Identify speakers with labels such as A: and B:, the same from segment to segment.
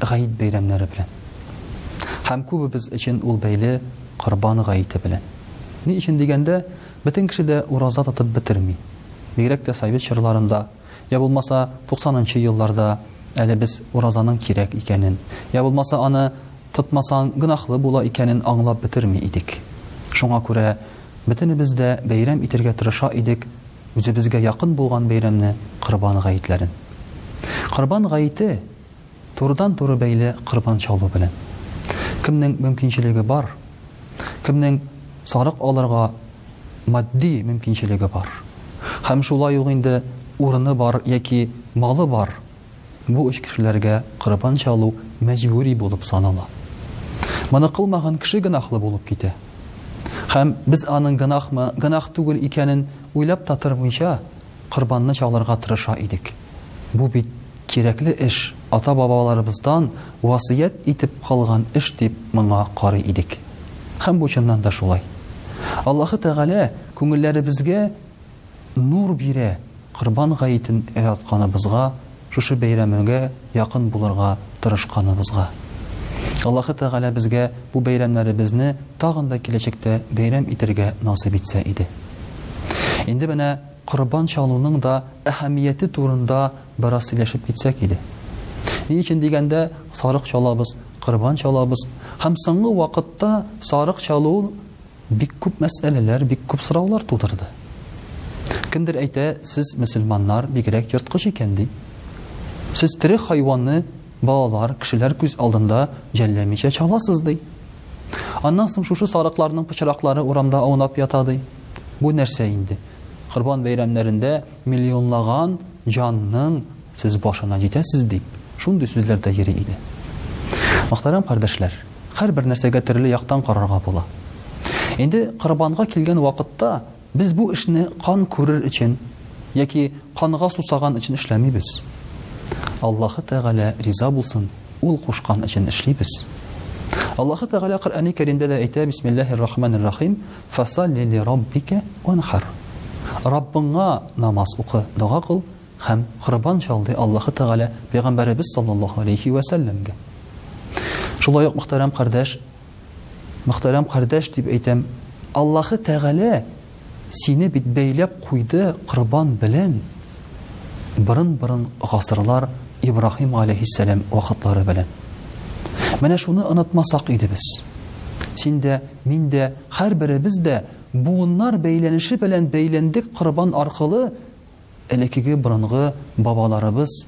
A: Гает бәйрәмнәре белән. Һәм күбебез өчен ул бәйле Корбан гаете белән. Ни өчен дигәндә, бөтен кеше дә ураза тотып бетерми. Бигрәк тә совет чорларында, я булмаса, 90 нчы елларда әле без уразаның кирәк икәнен, я булмаса, аны тотмасаң, гөнаһлы була икәнен аңлап бетерми идек. Шуңа күрә бөтенебез дә бәйрәм итергә тырыша идек, Үзебезгә якын булган бәйрәмне, Корбан гаетләрен. Корбан гаете турыдан-туры бәйле корбан чалу белән. Кемнең мөмкинчелеге бар, кемнең сарык алырга матди мөмкинчелеге бар һәм шулай ук инде урыны бар яки малы бар, Бу өч кешеләргә корбан чалу мәҗбүри булып санала. Моны кылмаган кеше гөнаһлы булып китә. Һәм без аның гөнаһмы, гөнаһ түгел икәнен уйлап та тормыйча, корбанны чалырга тырыша идек. Бу бит кирәкле эш, ата-бабаларыбыздан васыять итеп калган эш дип моңа карый идек. Һәм бу чыннан да шулай. Аллаһы Тәгалә күңелләребезгә Нур бирә. Корбан гаетен яратканыбызга, шушы бәйрәмгә якын булырга тырышканыбызга. Аллаһы Тәгалә безгә бу бәйрәмнәребезне тагын да киләчәктә бәйрәм итәргә насыйп итсә иде. Инде менә корбан чалуның да әһәмияте турында бераз сөйләшеп китсәк иде. Ни өчен дигәндә, сарык чалабыз, корбан чалабыз һәм соңгы вакытта сарык чалу Бик күп мәсьәләләр, бик күп сораулар тудырды. Кемдер әйтә, сез мөселманнар бигрәк ерткыч икән ди. Сез тере хайванны балалар, кешеләр күз алдында җәлләмичә чаласыз ди. Аннан соң шушы сарыкларның пычраклары урамда аунап ята ди. Бу нәрсә инде? Корбан бәйрәмнәрендә миллионлаган җанның сез башына җитәсез дип, шундый сүзләр дә йөри иде. Мөхтәрәм кардәшләр, Һәрбер нәрсәгә төрле яктан карарга була. Инде корбанга килгән вакытта без бу эшне кан күрер өчен яки канга сусаган өчен эшләмибез. Аллаһы Тәгалә риза булсын, ул кушкан өчен эшлибез. Аллаһы Тәгалә Коръәни Кәримдә дә әйтә, Бисмиллаһир рахманир рахим, фасалли ли раббика ванхар. Раббыңа намаз укы, дога кыл, Һәм корбан чалды Аллаһы Тәгалә Пәйгамбәребез саллаллаһу алейһи вә сәлләмгә. Шулай ук, мөхтәрәм кардәш, мөхтәрәм кардәш дип әйтәм, Аллаһы Тәгалә сине бит бәйләп куйды корбан белән, борын-борын гасырлар Ибраһим галәйһиссәлам вакытлары белән. Менә шуны онытмасак иде без. Син дә, мин дә, һәрберебез дә буыннар бәйләнеше белән бәйләндек корбан аркылы Элекеге борынгы бабаларыбыз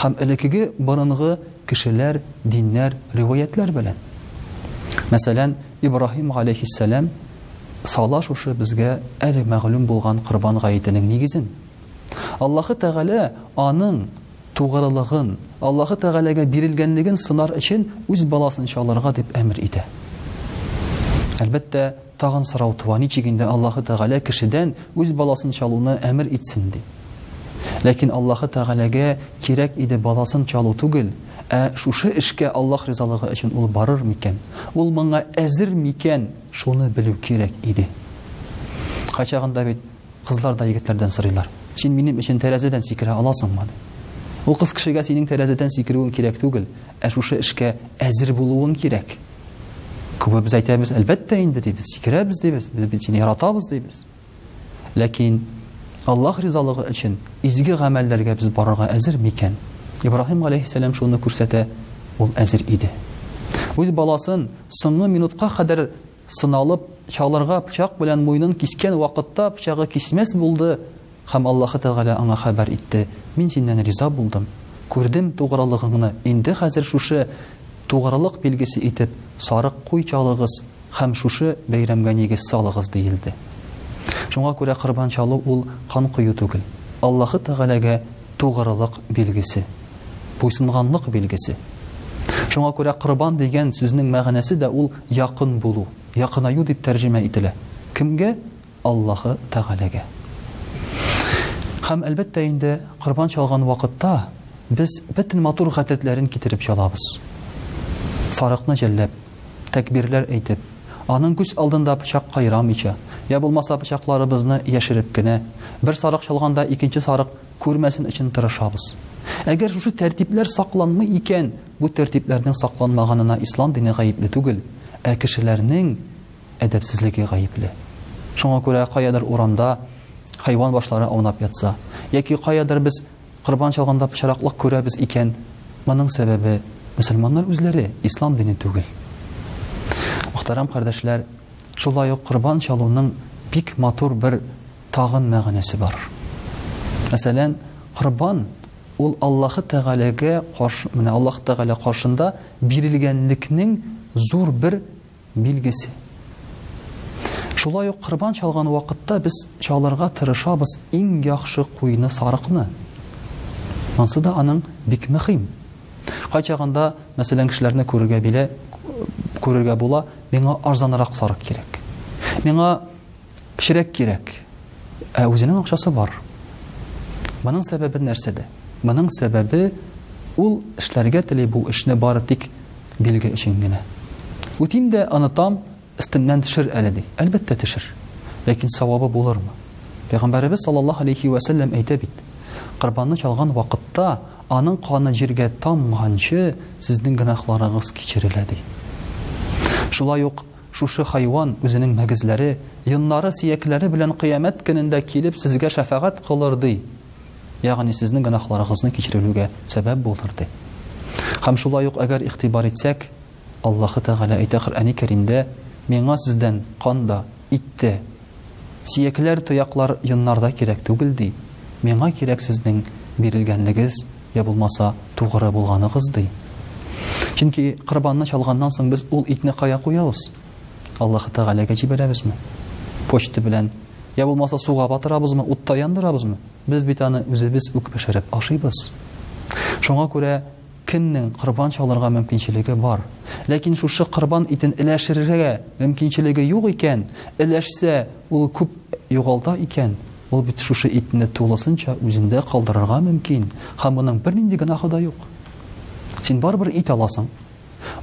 A: һәм элекеге борынгы кешеләр, диннәр, риваятьләр белән. Мәсәлән, Ибраһим галәйһиссәлам сала шушы безгә әле мәгълүм булган Корбан гаетенең нигезен. Аллаһы Тәгалә аның тугрылыгын, Аллаһы Тәгаләгә бирелгәнлеген сынар өчен үз баласын чалырга дип әмер итә. Әлбәттә, Тагын сорау туа, ничек инде Аллаһы Тәгалә кешедән үз баласын чалуны әмер итсен ди? Ләкин Аллаһы Тәгаләгә кирәк иде баласын чалу түгел, ә шушы эшкә Аллаһ ризалыгы өчен ул барыр микән? Ул моңа әзер микән, шуны белү кирәк иде. Кайчагында бит кызлар да егетләрдән сорыйлар. Син минем өчен тәрәзәдән сикерә аласыңмы? дип. Ул кыз кешегә синең тәрәзәдән сикерүең кирәк түгел, ә шушы эшкә әзер булуың кирәк. Күбебез әйтәбез, әлбәттә инде дибез, сикерәбез дибез, без бит сине яратабыз дибез. Ләкин Аллаһ ризалыгы өчен изге гамәлләргә без барырга әзер микән? Ибраһим галәйһиссәлам шуны күрсәтә, ул әзер иде. Үз баласын соңгы минутка кадәр сыналып, чалырга пычак белән муенын кискән вакытта пычагы кисмәс булды, Һәм Аллаһы Тәгалә аңа хәбәр итте, Мин синнән риза булдым, күрдем тугрылыгыңны, инде хәзер шушы тугрылык билгесе итеп сарык куй чалыгыз һәм шушы бәйрәмгә нигез салыгыз, диелде. Шуңа күрә корбан чалу ул кан кою түгел, Аллаһы Тәгаләгә тугрылык билгесе, буйсынганлык билгесе. Шуңа күрә корбан дигән сүзнең мәгънәсе дә ул якын булу, якынаю дип тәрҗемә ителә. Кемгә? Аллаһы Тәгаләгә. Һәм, әлбәттә инде, корбан чалган вакытта без бөтен матур гадәтләрен китереп чалабыз. Сарыкны җәлләп, тәкбирләр әйтеп, аның күз алдында пычак кайрамыйча, йә булмаса пычакларыбызны яшереп кенә, бер сарык чалганда икенче сарык күрмәсен өчен тырышабыз. Әгәр шушы тәртипләр сакланмый икән, бу тәртипләрнең сакланмаганына ислам дине гаепле түгел, ә кешеләрнең әдәпсезлеге гаепле. Шуңа күрә каядыр урамда хайван башлары аунап ятса, яки каядыр без корбан чалганда пычраклык күрәбез икән, моның сәбәбе мөселманнар үзләре, ислам дине түгел. Мөхтәрәм кардәшләр, шулай ук корбан чалуның бик матур бер тагын мәгънәсе бар. Мәсәлән, корбан ул Аллаһы Тәгаләгә каршы, менә Аллаһ Тәгалә каршында бирелгәнлекнең зур бер билгесе. Шулай ук корбан чалган вакытта без чалырга тырышабыз иң яхшы куйны сарыкны. Монсы да аның бик мөһим. Кайчагында, мәсәлән, кешеләрне күрергә биле күрергә була, миңа арзанрак сарык кирәк. Миңа Кечерәк кирәк. Ә үзенең акчасы бар. Моның сәбәбе нәрсәдә? Моның сәбәбе ул эшләргә тели бу эшне бары тик билге өчен генә. Үтим дә онытам, өстеннән төшер әле ди. Әлбәттә төшер. Ләкин савабы булырмы? Пәйгамбәребез саллаллаһу алейхи ва сәлләм әйтә бит. Корбанны чалган вакытта аның каны җиргә тамганчы сезнең гөнаһларыгыз кичерелә ди. Шулай ук Шушы хайван үзенең мөгезләре, йоннары, сөякләре белән кыямәт көнендә килеп сезгә шәфәгать кылыр, ди, ягъни сезнең гөнаһларыгызны кичерелүгә сәбәп булыр, ди. Һәм шулай ук әгәр игътибар итсәк, Аллаһы Тәгалә әйтә Коръәни Кәримдә, Миңа сездән кан да, ит тә, Сиәкләр, тояклар йоннарда кирәк түгел, ди. Миңа кирәк сезнең бирелгәнлегез, я булмаса, тугры булганыгыз, ди. Чөнки корбанны чалганнан соң без ул итне кая куябыз? Аллаһы Тәгаләгә җибәрәбезме? Почта белән я булмаса суга батырабызмы, утта яндырабызмы? Без бит аны үзебез үк пешереп ашыйбыз. Шуңа күрә Кемнең корбан чалырга мөмкинчелеге бар, ләкин шушы корбан итен өләшерергә мөмкинчелеге юк икән, өләшсә, ул күп югалта икән, ул бит шушы итне тулысынча үзендә калдырырга мөмкин һәм моның бернинди гөнаһы да юк. Син барыбер ит аласың.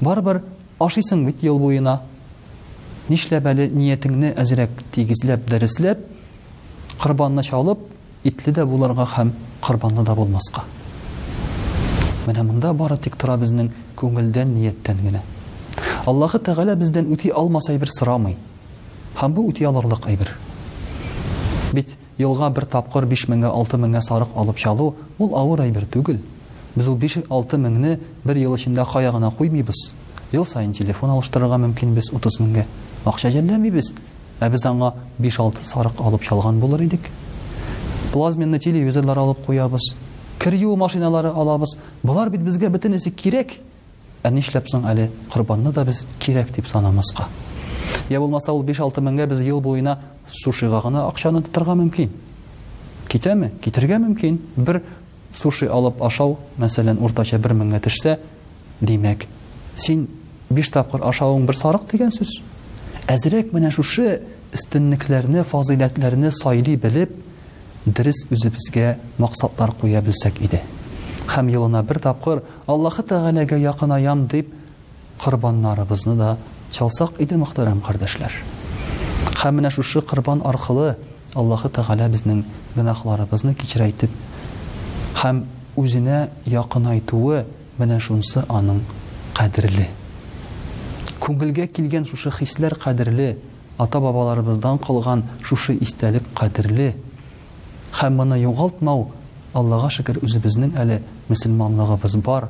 A: Барыбер ашыйсың бит ел буена. Нишләп әле ниятеңне әзрәк тигезләп, дәресләп, корбанны чалып, Итле дә булырга һәм корбанлы да булмаска. Менә монда бары тик тора безнең күңелдән, нияттән генә. Аллаһы Тәгалә бездән үти алмас әйбер сорамый. Һәм бу үти алырлык әйбер. Бит елга бер тапкыр биш меңгә, алты меңгә сарык алып чалу, ул авыр әйбер түгел. Без ул биш, алты меңне бер ел эчендә кая гына куймыйбыз. Ел саен телефон алыштырырга мөмкинбез утыз меңгә. Акча жәлләмибез. Ә без аңа биш-алты сарык алып чалган булыр идек. Плазменный телевизорлар алып куябыз. Кер юу машиналары алабыз. Болар бит безгә бөтенесе кирәк. Ә нишләп соң әле корбанны да без кирәк дип санамаска? Я булмаса ул 5-6 меңгә без ел буена сушига гына акчаны тотырга мөмкин. Китәме? Китергә мөмкин. Бер Суши алып ашау, мәсәлән, уртача бер меңгә төшсә, димәк, син биш тапкыр ашавың бер сарык дигән сүз. Әзрәк менә шушы өстенлекләрне, фазыйләтләрне сайлый белеп, дөрес үзебезгә максатлар куя белсәк иде. Һәм елына бер тапкыр Аллаһы Тәгаләгә якынаям дип Корбаннарыбызны да чалсак иде, мөхтәрәм кардәшләр. Һәм менә шушы корбан аркылы Аллаһы Тәгалә безнең гөнаһларыбызны кичерәйтеп һәм Үзенә якынайтуы, менә шунсы аның кадерле. Күңелгә килгән шушы хисләр кадерле, ата-бабаларыбыздан калган шушы истәлек кадерле. Һәм моны югалтмау, Аллага шөкер, үзебезнең әле мөселманлыгыбыз бар,